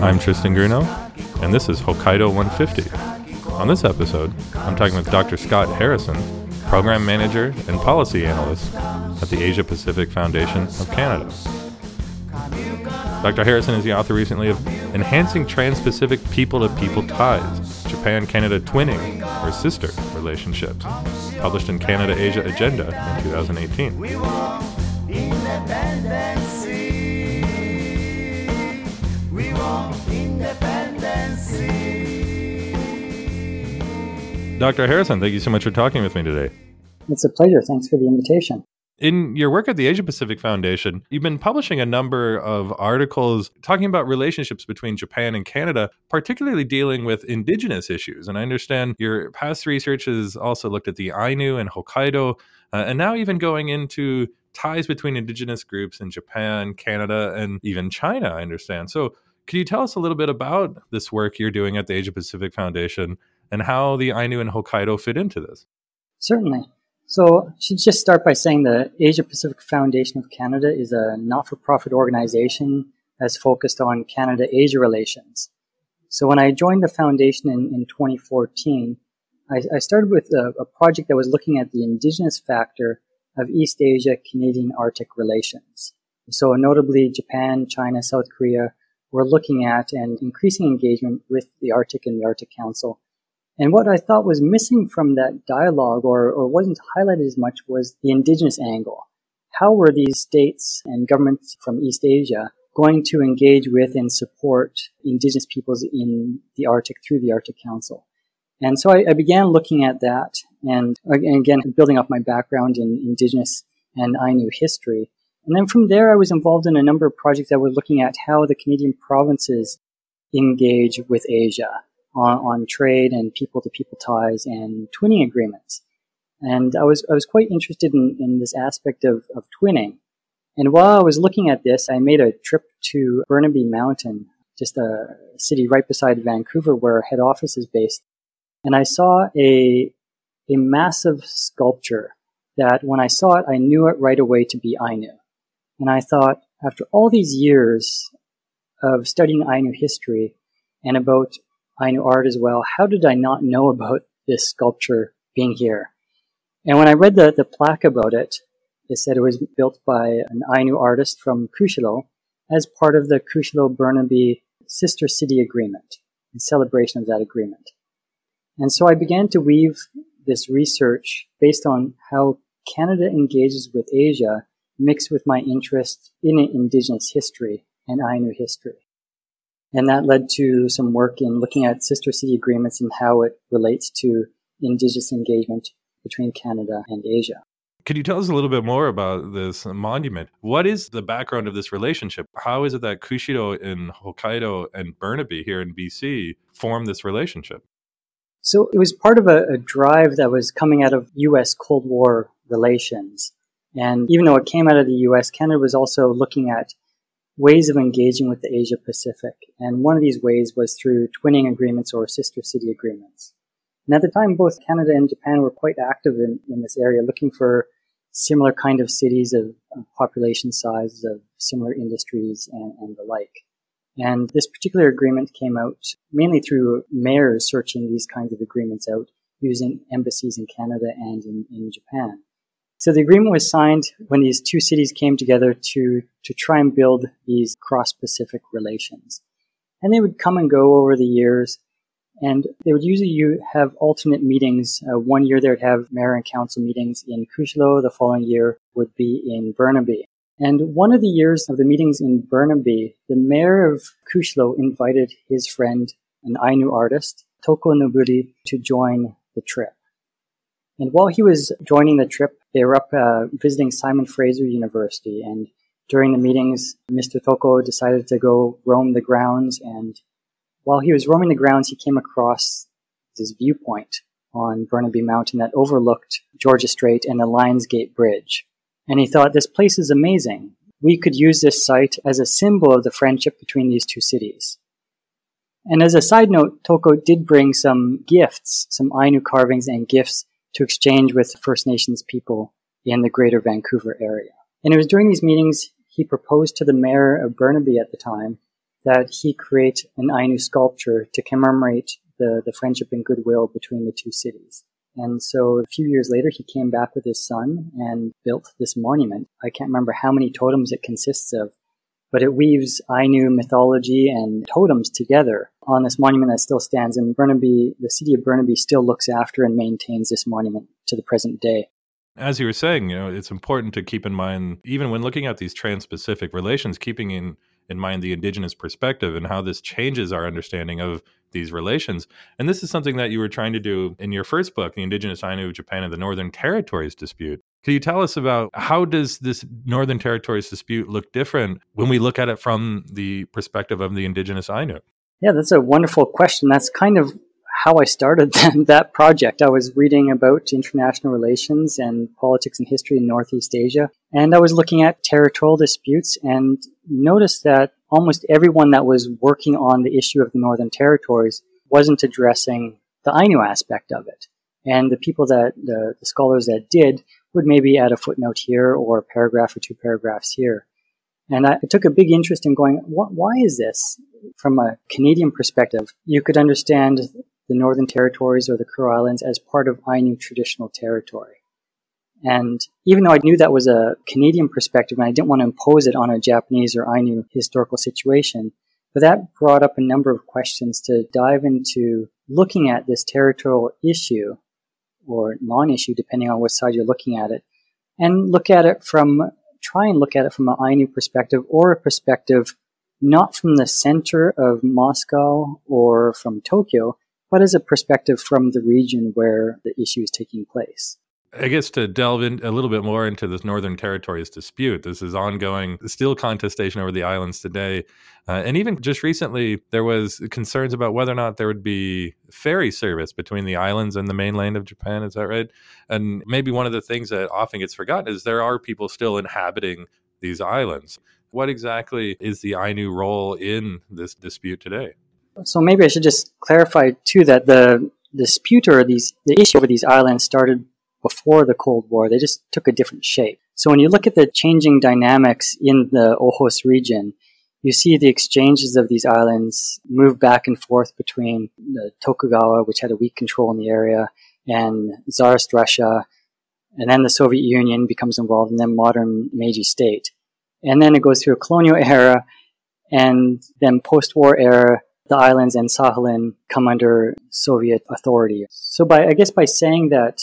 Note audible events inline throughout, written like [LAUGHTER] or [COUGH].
I'm Tristan Grunow, and this is Hokkaido 150. On this episode, I'm talking with Dr. Scott Harrison, Program Manager and Policy Analyst at the Asia Pacific Foundation of Canada. Dr. Harrison is the author recently of Enhancing Trans Pacific People to People Ties Japan Canada Twinning or Sister Relationships, published in Canada Asia Agenda in 2018. Dr. Harrison, thank you so much for talking with me today. It's a pleasure. Thanks for the invitation. In your work at the Asia Pacific Foundation, you've been publishing a number of articles talking about relationships between Japan and Canada, particularly dealing with indigenous issues. And I understand your past research has also looked at the Ainu and Hokkaido, uh, and now even going into ties between indigenous groups in Japan, Canada, and even China, I understand. So, could you tell us a little bit about this work you're doing at the Asia Pacific Foundation and how the Ainu and Hokkaido fit into this? Certainly. So, I should just start by saying the Asia Pacific Foundation of Canada is a not for profit organization that's focused on Canada Asia relations. So, when I joined the foundation in, in 2014, I, I, started with a, a project that was looking at the indigenous factor of East Asia Canadian Arctic relations. So, notably, Japan, China, South Korea were looking at and increasing engagement with the Arctic and the Arctic Council and what I thought was missing from that dialogue or, or wasn't highlighted as much was the indigenous angle. How were these states and governments from East Asia going to engage with and support indigenous peoples in the Arctic through the Arctic Council? And so I, I began looking at that and, again, building off my background in indigenous and Ainu history. And then from there, I was involved in a number of projects that were looking at how the Canadian provinces engage with Asia on, on trade and people to people ties and twinning agreements. And I was, I was quite interested in, in this aspect of, of twinning. And while I was looking at this, I made a trip to Burnaby Mountain, just a city right beside Vancouver where our head office is based. And I saw a, a massive sculpture that when I saw it, I knew it right away to be Ainu. And I thought, after all these years of studying Ainu history and about Ainu art as well. How did I not know about this sculpture being here? And when I read the, the plaque about it, it said it was built by an Ainu artist from Kushiro as part of the Kushiro Burnaby Sister City Agreement in celebration of that agreement. And so I began to weave this research based on how Canada engages with Asia mixed with my interest in Indigenous history and Ainu history. And that led to some work in looking at sister city agreements and how it relates to indigenous engagement between Canada and Asia. Could you tell us a little bit more about this monument? What is the background of this relationship? How is it that Kushiro in Hokkaido and Burnaby here in BC form this relationship? So it was part of a, a drive that was coming out of U.S. Cold War relations. And even though it came out of the U.S., Canada was also looking at ways of engaging with the Asia Pacific. And one of these ways was through twinning agreements or sister city agreements. And at the time, both Canada and Japan were quite active in, in this area, looking for similar kind of cities of, of population sizes, of similar industries, and, and the like. And this particular agreement came out mainly through mayors searching these kinds of agreements out using embassies in Canada and in, in Japan. So the agreement was signed when these two cities came together to, to try and build these cross-Pacific relations. And they would come and go over the years, and they would usually have alternate meetings. Uh, one year they would have mayor and council meetings in Kushiro, the following year would be in Burnaby. And one of the years of the meetings in Burnaby, the mayor of Kushiro invited his friend, an Ainu artist, Toko Nuburi, to join the trip. And while he was joining the trip, they were up uh, visiting Simon Fraser University. And during the meetings, Mr. Toko decided to go roam the grounds. And while he was roaming the grounds, he came across this viewpoint on Burnaby Mountain that overlooked Georgia Strait and the Lions Gate Bridge. And he thought, this place is amazing. We could use this site as a symbol of the friendship between these two cities. And as a side note, Toko did bring some gifts, some Ainu carvings and gifts to exchange with First Nations people in the greater Vancouver area. And it was during these meetings he proposed to the mayor of Burnaby at the time that he create an Ainu sculpture to commemorate the, the friendship and goodwill between the two cities. And so a few years later, he came back with his son and built this monument. I can't remember how many totems it consists of, but it weaves Ainu mythology and totems together on this monument that still stands. And Burnaby, the city of Burnaby still looks after and maintains this monument to the present day. As you were saying, you know, it's important to keep in mind, even when looking at these trans-Pacific relations, keeping in in mind the indigenous perspective and how this changes our understanding of these relations. And this is something that you were trying to do in your first book, The Indigenous Ainu of Japan and the Northern Territories Dispute. Can you tell us about how does this Northern Territories dispute look different when we look at it from the perspective of the indigenous Ainu? Yeah, that's a wonderful question. That's kind of how I started [LAUGHS] that project. I was reading about international relations and politics and history in Northeast Asia, and I was looking at territorial disputes and noticed that almost everyone that was working on the issue of the Northern Territories wasn't addressing the Ainu aspect of it. And the people that, the, the scholars that did, would maybe add a footnote here or a paragraph or two paragraphs here. And I took a big interest in going, why is this? From a Canadian perspective, you could understand the Northern Territories or the Kuril Islands as part of Ainu traditional territory. And even though I knew that was a Canadian perspective and I didn't want to impose it on a Japanese or Ainu historical situation, but that brought up a number of questions to dive into looking at this territorial issue or non-issue, depending on which side you're looking at it, and look at it from, try and look at it from an Ainu perspective or a perspective not from the center of Moscow or from Tokyo, but as a perspective from the region where the issue is taking place. I guess to delve in a little bit more into this Northern Territories dispute, this is ongoing, still contestation over the islands today. Uh, and even just recently, there was concerns about whether or not there would be ferry service between the islands and the mainland of Japan. Is that right? And maybe one of the things that often gets forgotten is there are people still inhabiting these islands. What exactly is the Ainu role in this dispute today? So maybe I should just clarify too that the dispute or these the issue over these islands started before the Cold War. They just took a different shape. So when you look at the changing dynamics in the Okhotsk region, you see the exchanges of these islands move back and forth between the Tokugawa, which had a weak control in the area, and Tsarist Russia, and then the Soviet Union becomes involved, and then modern Meiji state. And then it goes through a colonial [LAUGHS] era, and then post-war era, the islands and Sakhalin come under Soviet authority. So by, I guess by saying that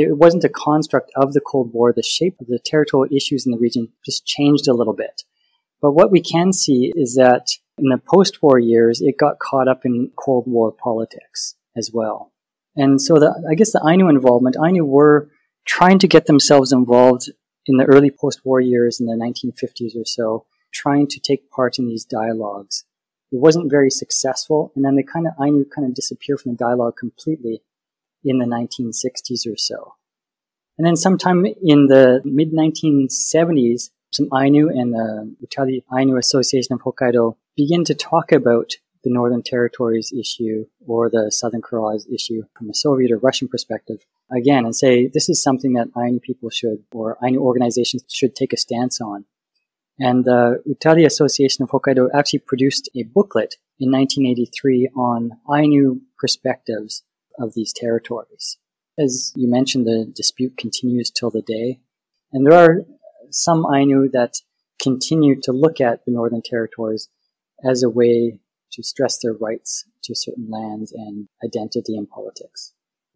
it wasn't a construct of the Cold War. The shape of the territorial issues in the region just changed a little bit. But what we can see is that in the post war years, it got caught up in Cold War politics as well. And so the, I guess the Ainu involvement, Ainu were trying to get themselves involved in the early post war years in the 1950s or so, trying to take part in these dialogues. It wasn't very successful, and then they kind of, Ainu kind of disappear from the dialogue completely in the 1960s or so. And then sometime in the mid 1970s, some Ainu and the Utari Ainu Association of Hokkaido begin to talk about the Northern Territories issue or the Southern Kurils issue from a Soviet or Russian perspective again and say this is something that Ainu people should or Ainu organizations should take a stance on. And the Utari Association of Hokkaido actually produced a booklet in 1983 on Ainu perspectives of these territories. As you mentioned, the dispute continues till the day. And there are some Ainu that continue to look at the Northern Territories as a way to stress their rights to certain lands and identity in politics.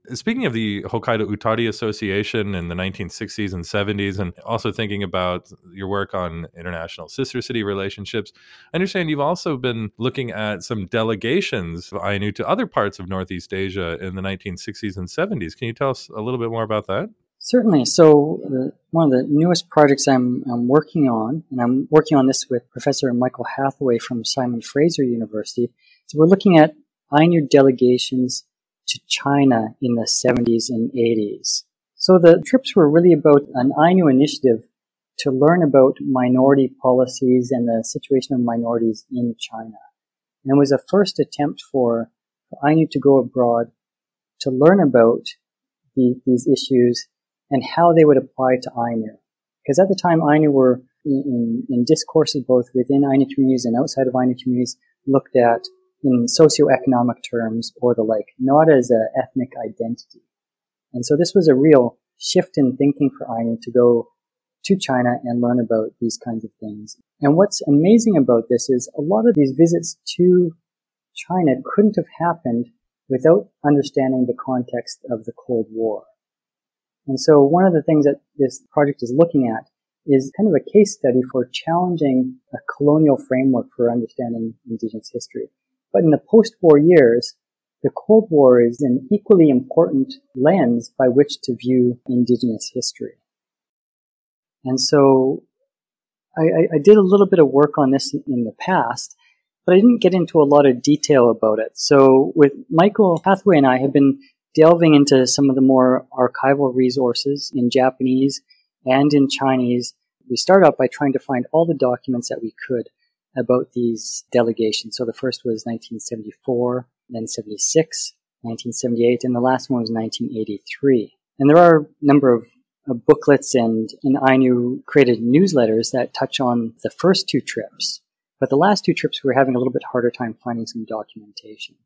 Speaking of the Hokkaido Utari Association in the 1960s and 70s, and also thinking about your work on international sister city relationships, I understand you've also been looking at some delegations of Ainu to other parts of Northeast Asia in the 1960s and 70s. Can you tell us a little bit more about that? Certainly. So, one of the newest projects I'm, I'm working on, and I'm working on this with Professor Michael Hathaway from Simon Fraser University, so we're looking at Ainu delegations to China in the 70s and 80s. So the trips were really about an Ainu initiative to learn about minority policies and the situation of minorities in China. And it was a first attempt for, Ainu to go abroad to learn about the, these issues and how they would apply to Ainu. Because at the time, Ainu were in, in discourses both within Ainu communities and outside of Ainu communities looked at in socioeconomic terms or the like, not as an ethnic identity. And so this was a real shift in thinking for Ainu to go to China and learn about these kinds of things. And what's amazing about this is a lot of these visits to China couldn't have happened without understanding the context of the Cold War. And so one of the things that this project is looking at is kind of a case study for challenging a colonial framework for understanding Indigenous history. But in the post-war years, the Cold War is an equally important lens by which to view Indigenous history. And so I, I, did a little bit of work on this in the past, but I didn't get into a lot of detail about it. So with Michael Hathaway and I have been delving into some of the more archival resources in Japanese and in Chinese. We started out by trying to find all the documents that we could about these delegations. So the first was 1974, then 76, 1978, and the last one was 1983. And there are a number of booklets and in Ainu created newsletters that touch on the first two trips. But the last two trips, we were having a little bit harder time finding some documentation.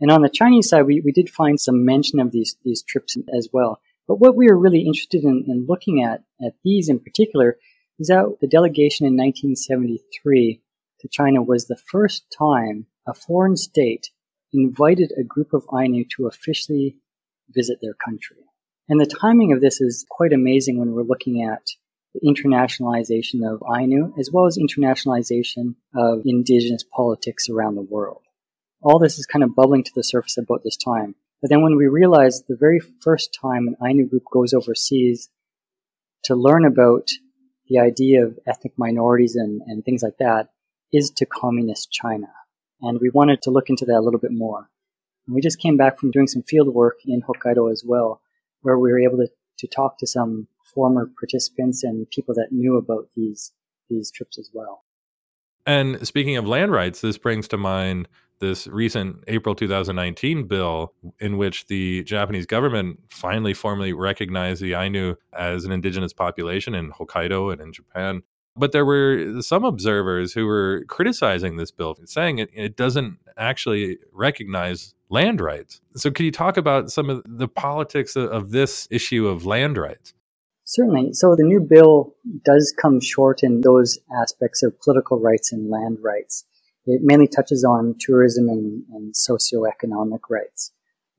And on the Chinese side, we, we did find some mention of these, these trips as well. But what we were really interested in, in looking at, at these in particular, is that the delegation in 1973 to China was the first time a foreign state invited a group of Ainu to officially visit their country. And the timing of this is quite amazing when we're looking at the internationalization of Ainu as well as internationalization of indigenous politics around the world. All this is kind of bubbling to the surface about this time. But then when we realize the very first time an Ainu group goes overseas to learn about the idea of ethnic minorities and, and things like that is to communist China. And we wanted to look into that a little bit more. And we just came back from doing some field work in Hokkaido as well where we were able to, to talk to some former participants and people that knew about these these trips as well. And speaking of land rights, this brings to mind this recent April 2019 bill in which the Japanese government finally formally recognized the Ainu as an indigenous population in Hokkaido and in Japan. But there were some observers who were criticizing this bill, saying it, it doesn't actually recognize land rights. So, can you talk about some of the politics of, of this issue of land rights? Certainly. So, the new bill does come short in those aspects of political rights and land rights. It mainly touches on tourism and, and socioeconomic rights.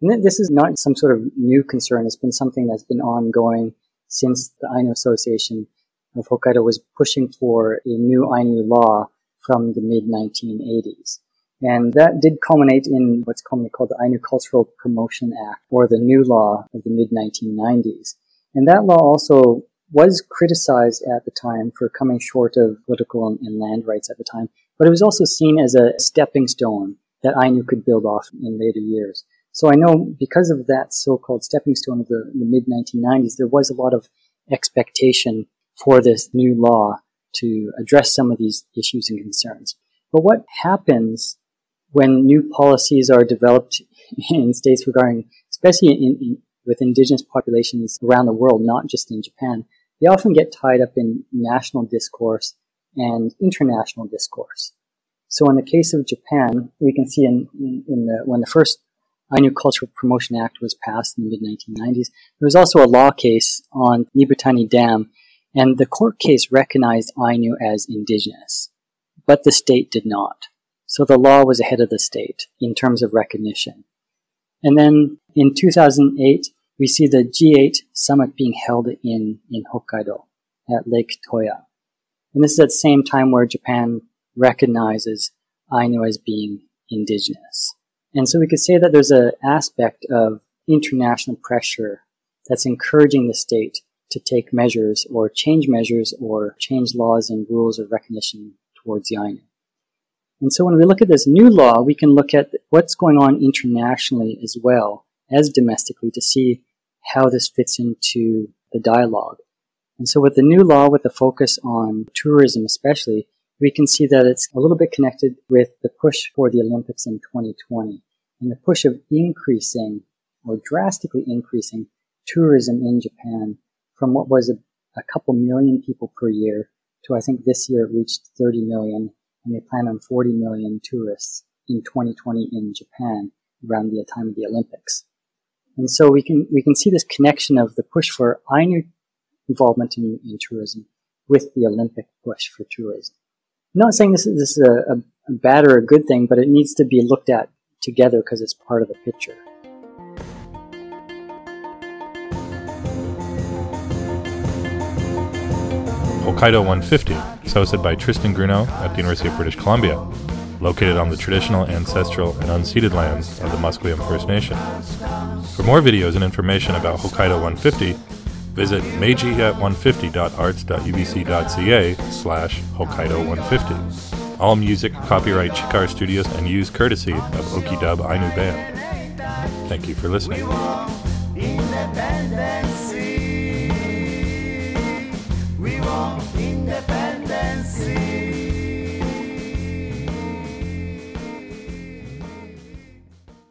And this is not some sort of new concern. It's been something that's been ongoing since the Ainu Association of Hokkaido was pushing for a new Ainu law from the mid 1980s. And that did culminate in what's commonly called the Ainu Cultural Promotion Act, or the new law of the mid 1990s. And that law also was criticized at the time for coming short of political and land rights at the time, but it was also seen as a stepping stone that Ainu could build off in later years. So I know because of that so-called stepping stone of the, the mid 1990s, there was a lot of expectation for this new law to address some of these issues and concerns. But what happens when new policies are developed [LAUGHS] in states regarding, especially in, in, with indigenous populations around the world, not just in Japan, they often get tied up in national discourse and international discourse. So in the case of Japan, we can see in, in the, when the first Ainu Cultural Promotion Act was passed in the mid 1990s, there was also a law case on Nibutani Dam and the court case recognized Ainu as indigenous, but the state did not. So the law was ahead of the state in terms of recognition. And then in 2008, we see the G8 summit being held in, in Hokkaido at Lake Toya. And this is at the same time where Japan recognizes Ainu as being indigenous. And so we could say that there's an aspect of international pressure that's encouraging the state to take measures or change measures or change laws and rules of recognition towards the. And so when we look at this new law, we can look at what's going on internationally as well as domestically to see how this fits into the dialogue. And so with the new law, with the focus on tourism especially, we can see that it's a little bit connected with the push for the Olympics in 2020 and the push of increasing or drastically increasing tourism in Japan from what was a, a couple million people per year to I think this year it reached 30 million, and they plan on 40 million tourists in 2020 in Japan around the time of the Olympics. And so we can we can see this connection of the push for Ainu involvement in, in tourism with the Olympic push for tourism. I'm not saying this is, this is a, a bad or a good thing, but it needs to be looked at together because it's part of the picture. Hokkaido 150 is hosted by Tristan Grunow at the University of British Columbia, located on the traditional, ancestral, and unceded lands of the Musqueam First Nation. For more videos and information about Hokkaido 150, visit meiji at 150.arts.ubc.ca slash Hokkaido 150. All music copyright Chikar Studios and used courtesy of Okidub Ainu Band. Thank you for listening. Independence.